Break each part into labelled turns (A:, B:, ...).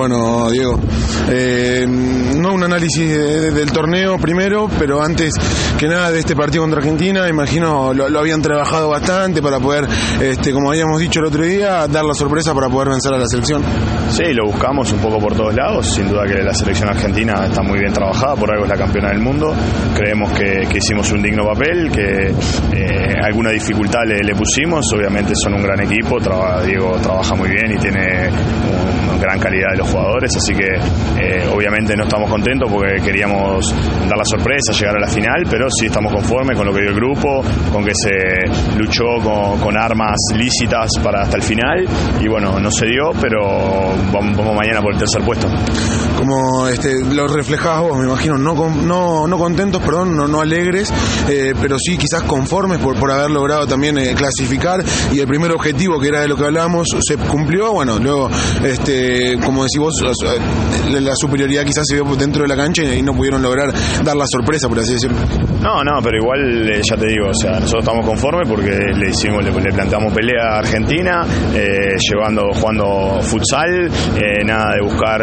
A: Bueno, Diego, eh, no un análisis del torneo primero, pero antes que nada de este partido contra Argentina, imagino lo, habían trabajado bastante para poder, este, como habíamos dicho el otro día, dar la sorpresa para poder vencer a la selección.
B: Sí, lo buscamos un poco por todos lados, sin duda que la selección argentina está muy bien trabajada, por algo es la campeona del mundo, creemos que, hicimos un digno papel, que eh, alguna dificultad le, le, pusimos, obviamente son un gran equipo, Diego trabaja muy bien y tiene una gran calidad de los jugadores, así que eh, obviamente no estamos contentos porque queríamos dar la sorpresa, llegar a la final, pero sí estamos conformes con lo que dio el grupo, con que se luchó con, armas lícitas para hasta el final y bueno, no se dio, pero vamos, mañana por el tercer puesto.
A: Como este, lo reflejabas vos, me imagino, no, no, no contentos, perdón, no, no alegres, eh, pero sí quizás conformes por, por haber logrado también eh, clasificar y el primer objetivo que era de lo que hablábamos se cumplió, bueno, luego este, como decís vos, la, superioridad quizás se vio dentro de la cancha y no pudieron lograr dar la sorpresa, por así decirlo.
B: No, no, pero igual eh, ya te digo, o sea, nosotros estamos conformes porque le hicimos, le, planteamos pelea a Argentina, llevando, jugando futsal, nada de buscar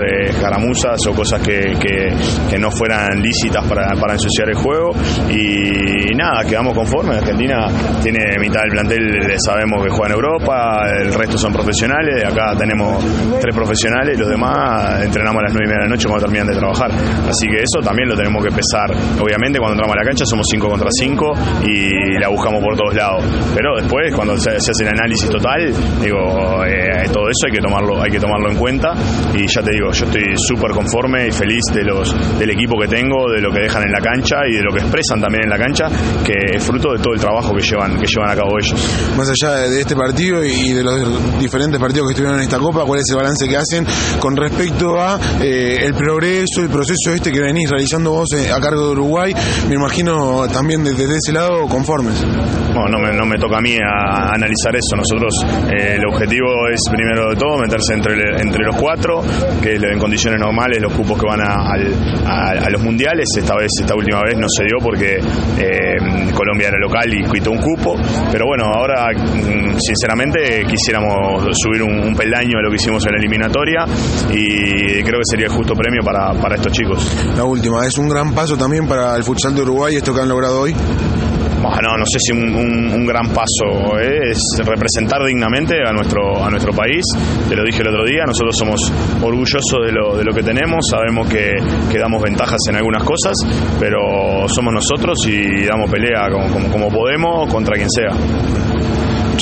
B: o cosas que, que, no fueran lícitas para, para, ensuciar el juego y nada, quedamos conformes. Argentina tiene mitad del plantel, sabemos que juega en Europa, el resto son profesionales, acá tenemos tres profesionales los demás entrenamos a las nueve y media de la noche cuando terminan de trabajar. Así que eso también lo tenemos que pesar. Obviamente cuando entramos a la cancha somos 5 contra 5 y la buscamos por todos lados. Pero después, cuando se, hace el análisis total, digo, eh, todo eso hay que tomarlo, hay que tomarlo en cuenta. Y ya te digo, yo estoy súper conforme y feliz de los, del equipo que tengo, de lo que dejan en la cancha y de lo que expresan también en la cancha, que es fruto de todo el trabajo que llevan, que llevan a cabo ellos.
A: Más allá de este partido y de los diferentes partidos que estuvieron en esta Copa, ¿cuál es el balance que hacen con respecto a eh, el progreso, el proceso este que venís realizando vos eh, a cargo de Uruguay? Me imagino también desde, ese lado conformes.
B: Bueno, no me, no me toca a mí a, analizar eso. Nosotros eh, el objetivo es primero de todo meterse entre, entre los cuatro, que en condiciones normales los cupos que van a, los mundiales. Esta vez, esta última vez no se dio porque Colombia era local y quitó un cupo. Pero bueno, ahora mm, sinceramente quisiéramos subir un, peldaño a lo que hicimos en la eliminatoria y creo que sería el justo premio para, para estos chicos.
A: La última, es un gran paso también para el futsal de Uruguay esto que han logrado hoy.
B: Bueno, no sé si un, gran paso es representar dignamente a nuestro, a nuestro país. Te lo dije el otro día, nosotros somos orgullosos de lo, de lo que tenemos, sabemos que, que damos ventajas en algunas cosas, pero somos nosotros y damos pelea como, como podemos contra quien sea.